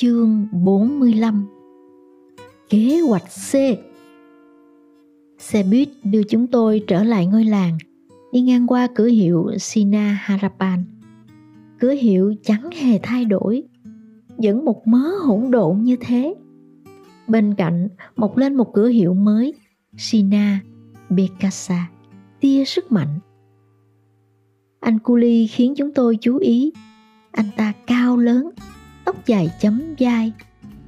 Chương 45 Kế hoạch C Xe buýt đưa chúng tôi trở lại ngôi làng, đi ngang qua cửa hiệu Sina Harapan. Cửa hiệu chẳng hề thay đổi, vẫn một mớ hỗn độn như thế. Bên cạnh mọc lên một cửa hiệu mới, Sina Bekasa, tia sức mạnh. Anh Culi khiến chúng tôi chú ý. Anh ta cao lớn, tóc dài chấm dai,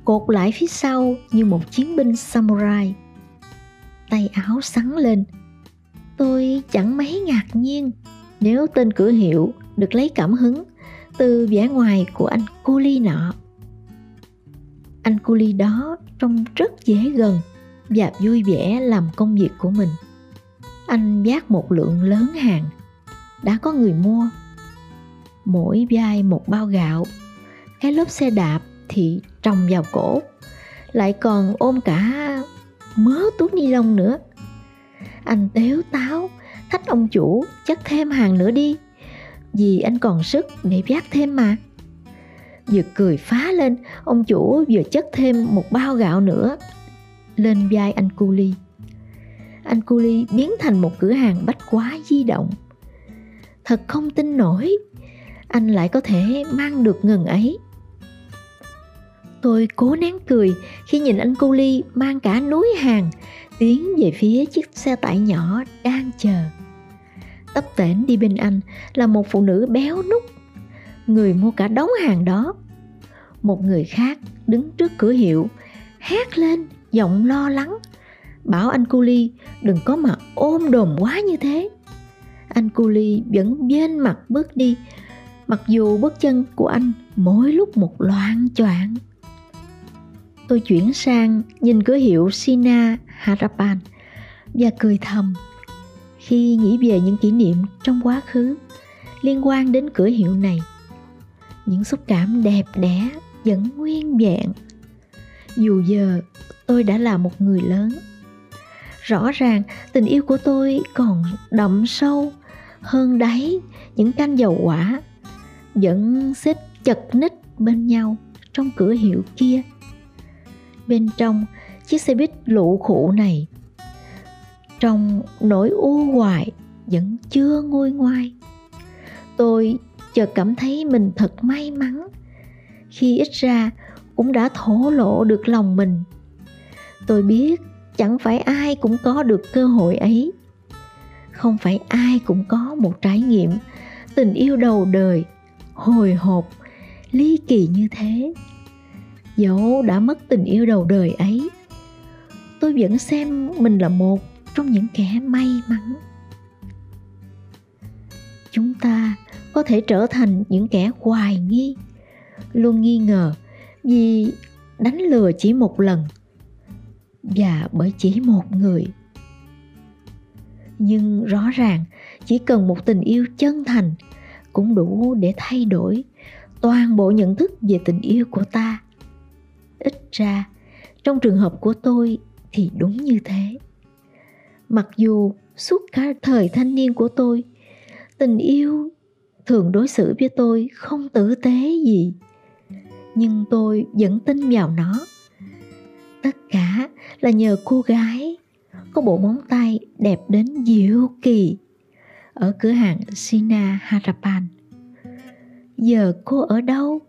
cột lại phía sau như một chiến binh samurai. Tay áo sắn lên. Tôi chẳng mấy ngạc nhiên nếu tên cửa hiệu được lấy cảm hứng từ vẻ ngoài của anh Culi nọ. Anh Culi đó trông rất dễ gần và vui vẻ làm công việc của mình. Anh vác một lượng lớn hàng, đã có người mua. Mỗi vai một bao gạo cái lốp xe đạp thì trồng vào cổ, lại còn ôm cả mớ túi ni lông nữa. Anh tếu táo, thách ông chủ chất thêm hàng nữa đi, vì anh còn sức để vác thêm mà. Vừa cười phá lên, ông chủ vừa chất thêm một bao gạo nữa lên vai anh cu ly anh cu ly biến thành một cửa hàng bách quá di động. Thật không tin nổi, anh lại có thể mang được ngần ấy. Tôi cố nén cười khi nhìn anh cu Ly mang cả núi hàng tiến về phía chiếc xe tải nhỏ đang chờ. Tấp tễnh đi bên anh là một phụ nữ béo nút, người mua cả đống hàng đó. Một người khác đứng trước cửa hiệu, hét lên giọng lo lắng, bảo anh cu Ly đừng có mà ôm đồm quá như thế. Anh cu Ly vẫn bên mặt bước đi, mặc dù bước chân của anh mỗi lúc một loạn choạng tôi chuyển sang nhìn cửa hiệu Sina Harapan và cười thầm khi nghĩ về những kỷ niệm trong quá khứ liên quan đến cửa hiệu này. Những xúc cảm đẹp đẽ vẫn nguyên vẹn. Dù giờ tôi đã là một người lớn. Rõ ràng tình yêu của tôi còn đậm sâu hơn đáy những canh dầu quả vẫn xếp chật ních bên nhau trong cửa hiệu kia bên trong chiếc xe buýt lũ khủ này. Trong nỗi u hoài vẫn chưa nguôi ngoai, tôi chợt cảm thấy mình thật may mắn. Khi ít ra cũng đã thổ lộ được lòng mình, tôi biết chẳng phải ai cũng có được cơ hội ấy. Không phải ai cũng có một trải nghiệm tình yêu đầu đời hồi hộp, ly kỳ như thế dẫu đã mất tình yêu đầu đời ấy. Tôi vẫn xem mình là một trong những kẻ may mắn. Chúng ta có thể trở thành những kẻ hoài nghi, luôn nghi ngờ vì đánh lừa chỉ một lần và bởi chỉ một người. Nhưng rõ ràng, chỉ cần một tình yêu chân thành cũng đủ để thay đổi toàn bộ nhận thức về tình yêu của ta ít ra, trong trường hợp của tôi thì đúng như thế mặc dù suốt cả thời thanh niên của tôi, tình yêu thường đối xử với tôi không tử tế gì, nhưng tôi vẫn tin vào nó tất cả là nhờ cô gái có bộ móng tay đẹp đến diệu kỳ ở cửa hàng Sina Harapan. Giờ cô ở đâu?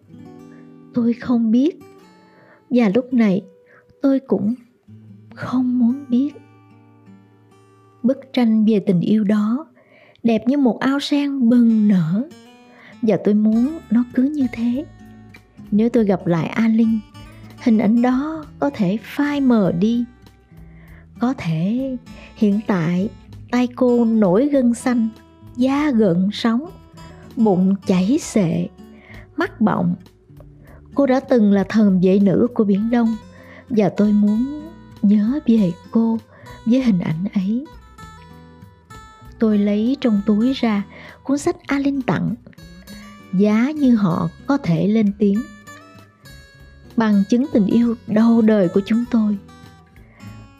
Tôi không biết và lúc này, tôi cũng không muốn biết. Bức tranh về tình yêu đó đẹp như một ao sen bừng nở. Và tôi muốn nó cứ như thế. Nếu tôi gặp lại a linh hình ảnh đó có thể phai mờ đi. Có thể hiện tại, tay cô nổi gân xanh, da gợn sóng, bụng chảy xệ, mắt bọng cô đã từng là thần vệ nữ của biển đông, và tôi muốn nhớ về cô với hình ảnh ấy. Tôi lấy trong túi ra cuốn sách alin tặng, giá như họ có thể lên tiếng. Bằng chứng tình yêu đầu đời của chúng tôi.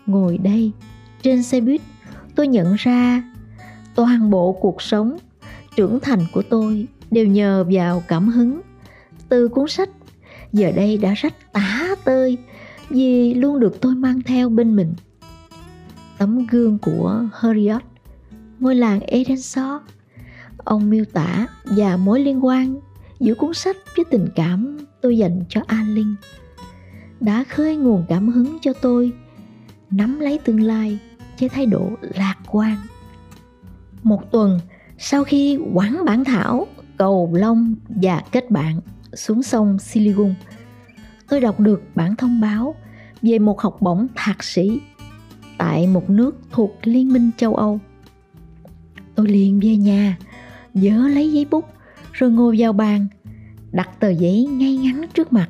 Ngồi đây, trên xe buýt, tôi nhận ra toàn bộ cuộc sống trưởng thành của tôi đều nhờ vào cảm hứng từ cuốn sách giờ đây đã rách tả tơi vì luôn được tôi mang theo bên mình. Tấm gương của Heriot ngôi làng Edensor ông miêu tả và mối liên quan giữa cuốn sách với tình cảm tôi dành cho An Linh đã khơi nguồn cảm hứng cho tôi, nắm lấy tương lai với thái độ lạc quan. Một tuần sau khi quán bản thảo, cầu long và kết bạn xuống sông Siligung, tôi đọc được bản thông báo về một học bổng thạc sĩ tại một nước thuộc Liên minh châu Âu. Tôi liền về nhà, dỡ lấy giấy bút rồi ngồi vào bàn, đặt tờ giấy ngay ngắn trước mặt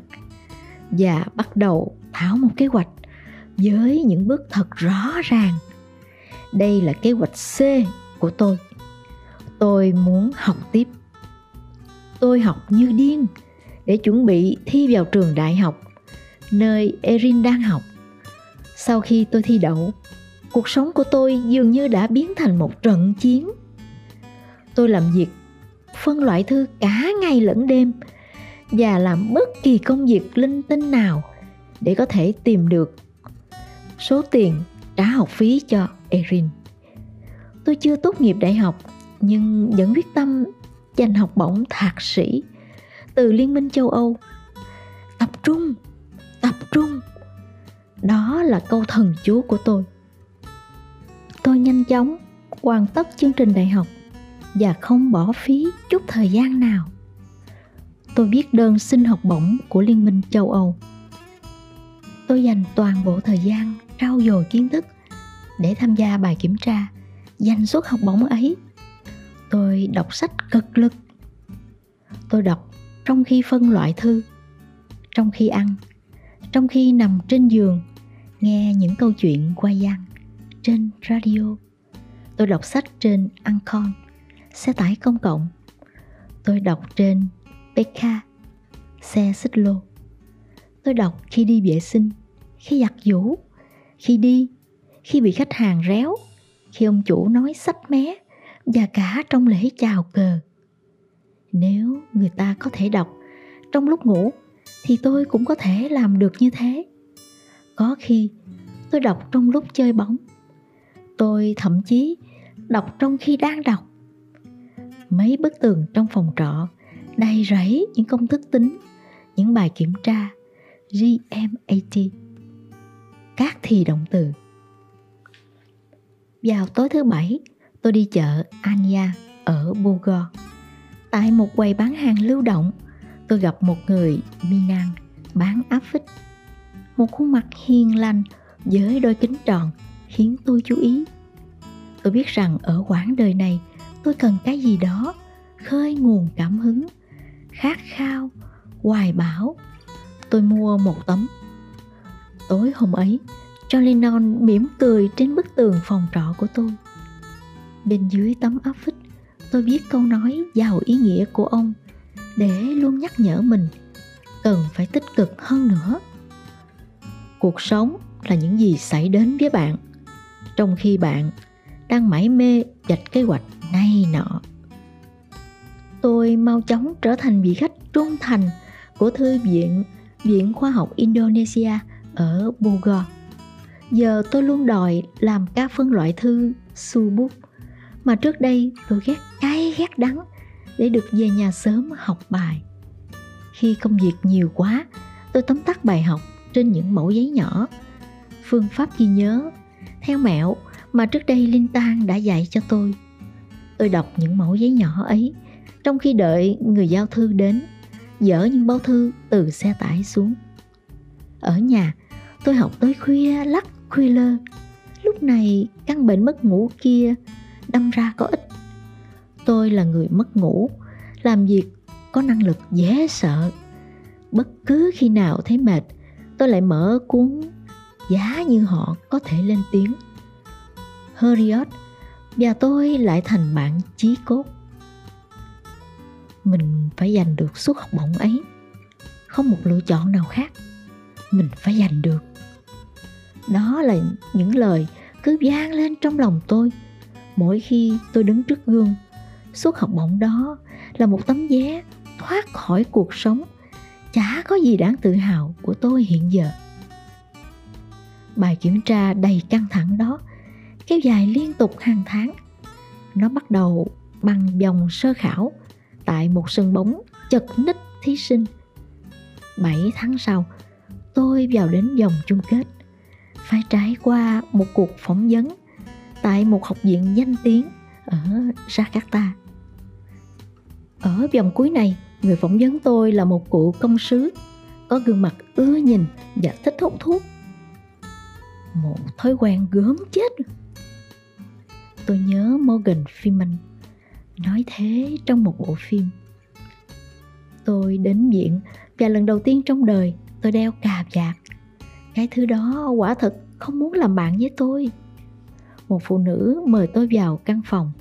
và bắt đầu thảo một kế hoạch với những bước thật rõ ràng. Đây là kế hoạch C của tôi. Tôi muốn học tiếp. Tôi học như điên để chuẩn bị thi vào trường đại học nơi Erin đang học. Sau khi tôi thi đậu, cuộc sống của tôi dường như đã biến thành một trận chiến. Tôi làm việc phân loại thư cả ngày lẫn đêm và làm bất kỳ công việc linh tinh nào để có thể tìm được số tiền trả học phí cho Erin. Tôi chưa tốt nghiệp đại học nhưng vẫn quyết tâm giành học bổng thạc sĩ từ Liên minh châu Âu. Tập trung, tập trung. Đó là câu thần chú của tôi. Tôi nhanh chóng hoàn tất chương trình đại học và không bỏ phí chút thời gian nào. Tôi viết đơn xin học bổng của Liên minh châu Âu. Tôi dành toàn bộ thời gian trau dồi kiến thức để tham gia bài kiểm tra giành suất học bổng ấy. Tôi đọc sách cực lực. Tôi đọc trong khi phân loại thư, trong khi ăn, trong khi nằm trên giường nghe những câu chuyện qua gian trên radio. Tôi đọc sách trên Ancon, xe tải công cộng. Tôi đọc trên PK, xe xích lô. Tôi đọc khi đi vệ sinh, khi giặt giũ, khi đi, khi bị khách hàng réo, khi ông chủ nói sách mé và cả trong lễ chào cờ. Nếu người ta có thể đọc trong lúc ngủ thì tôi cũng có thể làm được như thế. Có khi tôi đọc trong lúc chơi bóng. Tôi thậm chí đọc trong khi đang đọc. Mấy bức tường trong phòng trọ đầy rẫy những công thức tính, những bài kiểm tra GMAT, các thì động từ. Vào tối thứ bảy, tôi đi chợ Anya ở Bogor. Tại một quầy bán hàng lưu động, tôi gặp một người Minan bán áp phích. Một khuôn mặt hiền lành với đôi kính tròn khiến tôi chú ý. Tôi biết rằng ở quãng đời này tôi cần cái gì đó khơi nguồn cảm hứng khát khao hoài bão tôi mua một tấm tối hôm ấy John Lennon mỉm cười trên bức tường phòng trọ của tôi bên dưới tấm áp phích tôi viết câu nói giàu ý nghĩa của ông, để luôn nhắc nhở mình cần phải tích cực hơn nữa. Cuộc sống là những gì xảy đến với bạn, trong khi bạn đang mải mê dạch kế hoạch này nọ. Tôi mau chóng trở thành vị khách trung thành của thư viện Viện Khoa học Indonesia ở Bogor. Giờ tôi luôn đòi làm các phân loại thư Subuk mà trước đây tôi ghét cay ghét đắng để được về nhà sớm học bài. Khi công việc nhiều quá, tôi tóm tắt bài học trên những mẫu giấy nhỏ. Phương pháp ghi nhớ theo mẹo mà trước đây Linh Tan đã dạy cho tôi. Tôi đọc những mẫu giấy nhỏ ấy trong khi đợi người giao thư đến dỡ những bao thư từ xe tải xuống ở nhà tôi học tới khuya lắc khuya lơ lúc này căn bệnh mất ngủ kia đâm ra có ích. Tôi là người mất ngủ, làm việc có năng lực dễ sợ. Bất cứ khi nào thấy mệt, tôi lại mở cuốn giá như họ có thể lên tiếng. Heriot và tôi lại thành bạn chí cốt. Mình phải giành được suất học bổng ấy. Không một lựa chọn nào khác. Mình phải giành được. Đó là những lời cứ vang lên trong lòng tôi mỗi khi tôi đứng trước gương suất học bổng đó là một tấm vé thoát khỏi cuộc sống chả có gì đáng tự hào của tôi hiện giờ. Bài kiểm tra đầy căng thẳng đó kéo dài liên tục hàng tháng. Nó bắt đầu bằng vòng sơ khảo tại một sân bóng chật ních thí sinh. 7 tháng sau, tôi vào đến vòng chung kết, phải trải qua một cuộc phỏng vấn tại một học viện danh tiếng ở Jakarta. Ở vòng cuối này, người phỏng vấn tôi là một cụ công sứ có gương mặt ưa nhìn và thích hút thuốc. Một thói quen gớm chết. Tôi nhớ Morgan Freeman nói thế trong một bộ phim. Tôi đến viện và lần đầu tiên trong đời tôi đeo cà vạt. Cái thứ đó quả thật không muốn làm bạn với tôi. Một phụ nữ mời tôi vào căn phòng.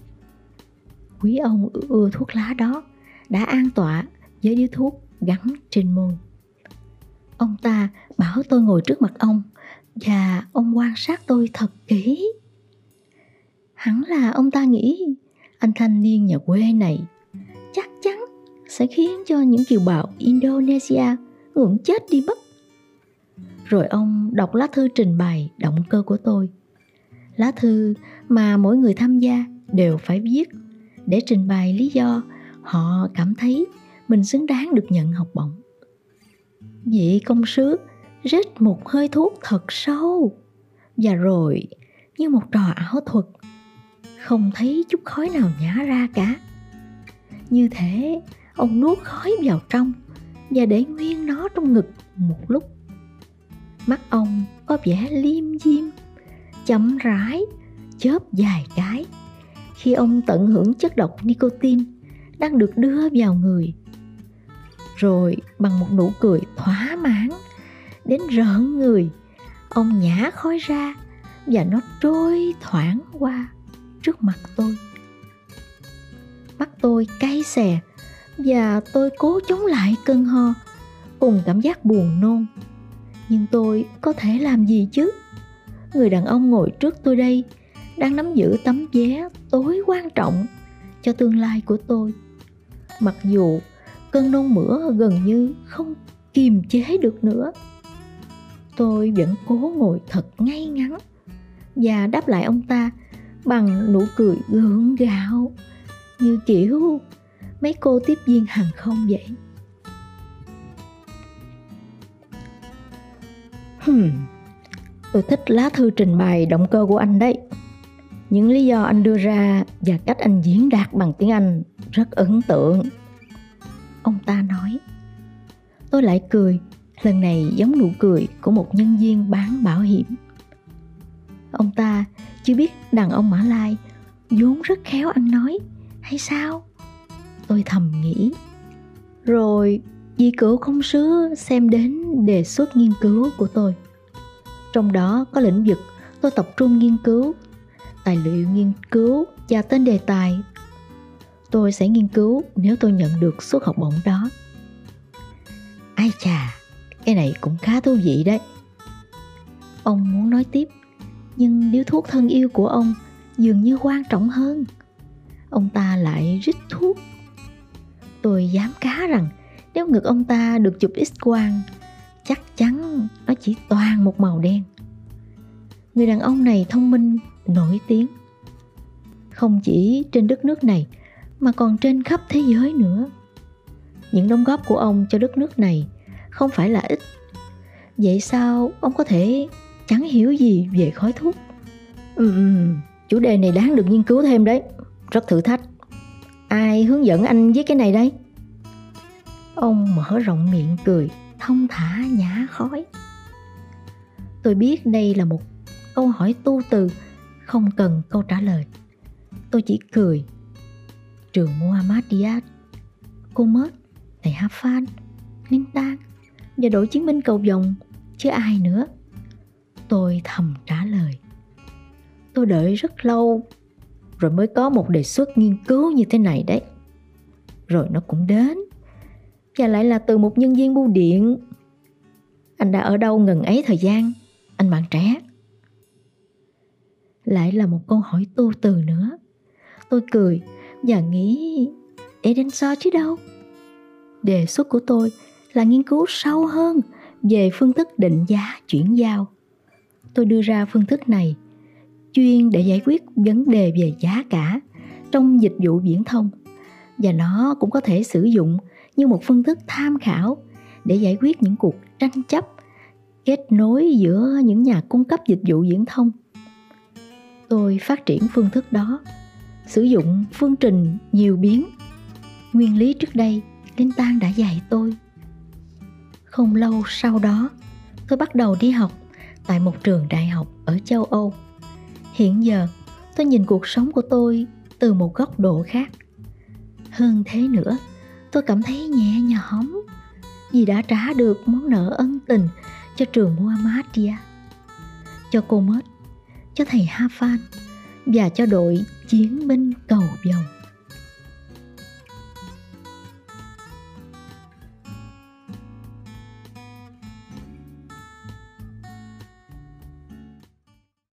Quý ông ưa thuốc lá đó, đã an tọa với điếu thuốc gắn trên môi. Ông ta bảo tôi ngồi trước mặt ông và ông quan sát tôi thật kỹ. Hẳn là ông ta nghĩ anh thanh niên nhà quê này chắc chắn sẽ khiến cho những kiều bào Indonesia ngưỡng chết đi mất. Rồi ông đọc lá thư trình bày động cơ của tôi. Lá thư mà mỗi người tham gia đều phải viết. Để trình bày lý do, họ cảm thấy mình xứng đáng được nhận học bổng. Vị công sứ rít một hơi thuốc thật sâu. Và rồi, như một trò ảo thuật, không thấy chút khói nào nhả ra cả. Như thế, ông nuốt khói vào trong và để nguyên nó trong ngực một lúc. Mắt ông có vẻ liêm diêm chấm rái, chớp dài cái. Khi ông tận hưởng chất độc nicotine đang được đưa vào người, rồi bằng một nụ cười thỏa mãn, đến rợn người, ông nhả khói ra và nó trôi thoảng qua trước mặt tôi. Mắt tôi cay xè và tôi cố chống lại cơn ho cùng cảm giác buồn nôn. Nhưng tôi có thể làm gì chứ? Người đàn ông ngồi trước tôi đây đang nắm giữ tấm vé tối quan trọng cho tương lai của tôi. Mặc dù cơn nôn mửa gần như không kiềm chế được nữa tôi vẫn cố ngồi thật ngay ngắn và đáp lại ông ta bằng nụ cười gượng gạo như kiểu mấy cô tiếp viên hàng không vậy. Hmm, tôi thích lá thư trình bày động cơ của anh đấy. Những lý do anh đưa ra và cách anh diễn đạt bằng tiếng Anh rất ấn tượng. Ông ta nói. Tôi lại cười, lần này giống nụ cười của một nhân viên bán bảo hiểm. Ông ta chưa biết đàn ông Mã Lai vốn rất khéo ăn nói hay sao? Tôi thầm nghĩ. Rồi vị cửu công sứ xem đến đề xuất nghiên cứu của tôi. Trong đó có lĩnh vực tôi tập trung nghiên cứu, tài liệu nghiên cứu và tên đề tài. Tôi sẽ nghiên cứu nếu tôi nhận được suất học bổng đó. Ai chà, cái này cũng khá thú vị đấy. Ông muốn nói tiếp, nhưng điếu thuốc thân yêu của ông dường như quan trọng hơn. Ông ta lại rít thuốc. Tôi dám cá rằng nếu ngực ông ta được chụp x-quang chắc chắn nó chỉ toàn một màu đen. Người đàn ông này thông minh nổi tiếng. Không chỉ trên đất nước này mà còn trên khắp thế giới nữa. Những đóng góp của ông cho đất nước này không phải là ít. Vậy sao ông có thể chẳng hiểu gì về khói thuốc? Ừ, chủ đề này đáng được nghiên cứu thêm đấy. Rất thử thách. Ai hướng dẫn anh với cái này đây? Ông mở rộng miệng cười, thông thả nhả khói. Tôi biết đây là một câu hỏi tu từ, không cần câu trả lời. Tôi chỉ cười. Trường Muhammadiyat, cô mất, thầy Hafan, Ninh Tan và đội chiến binh cầu vòng, chứ ai nữa. Tôi thầm trả lời. Tôi đợi rất lâu rồi mới có một đề xuất nghiên cứu như thế này đấy. Rồi nó cũng đến và lại là từ một nhân viên bưu điện. Anh đã ở đâu ngần ấy thời gian, anh bạn trẻ? Lại là một câu hỏi tu từ nữa. Tôi cười và nghĩ để đánh so chứ đâu. Đề xuất của tôi là nghiên cứu sâu hơn về phương thức định giá chuyển giao. Tôi đưa ra phương thức này chuyên để giải quyết vấn đề về giá cả trong dịch vụ viễn thông và nó cũng có thể sử dụng như một phương thức tham khảo để giải quyết những cuộc tranh chấp, kết nối giữa những nhà cung cấp dịch vụ viễn thông. Tôi phát triển phương thức đó, sử dụng phương trình nhiều biến. Nguyên lý trước đây linh tan đã dạy tôi. Không lâu sau đó, tôi bắt đầu đi học tại một trường đại học ở châu âu. Hiện giờ, tôi nhìn cuộc sống của tôi từ một góc độ khác. Hơn thế nữa tôi cảm thấy nhẹ nhõm vì đã trả được món nợ ân tình cho trường Muhammadiyah, cho cô Mết, cho thầy Ha Phan và cho đội chiến binh cầu vòng.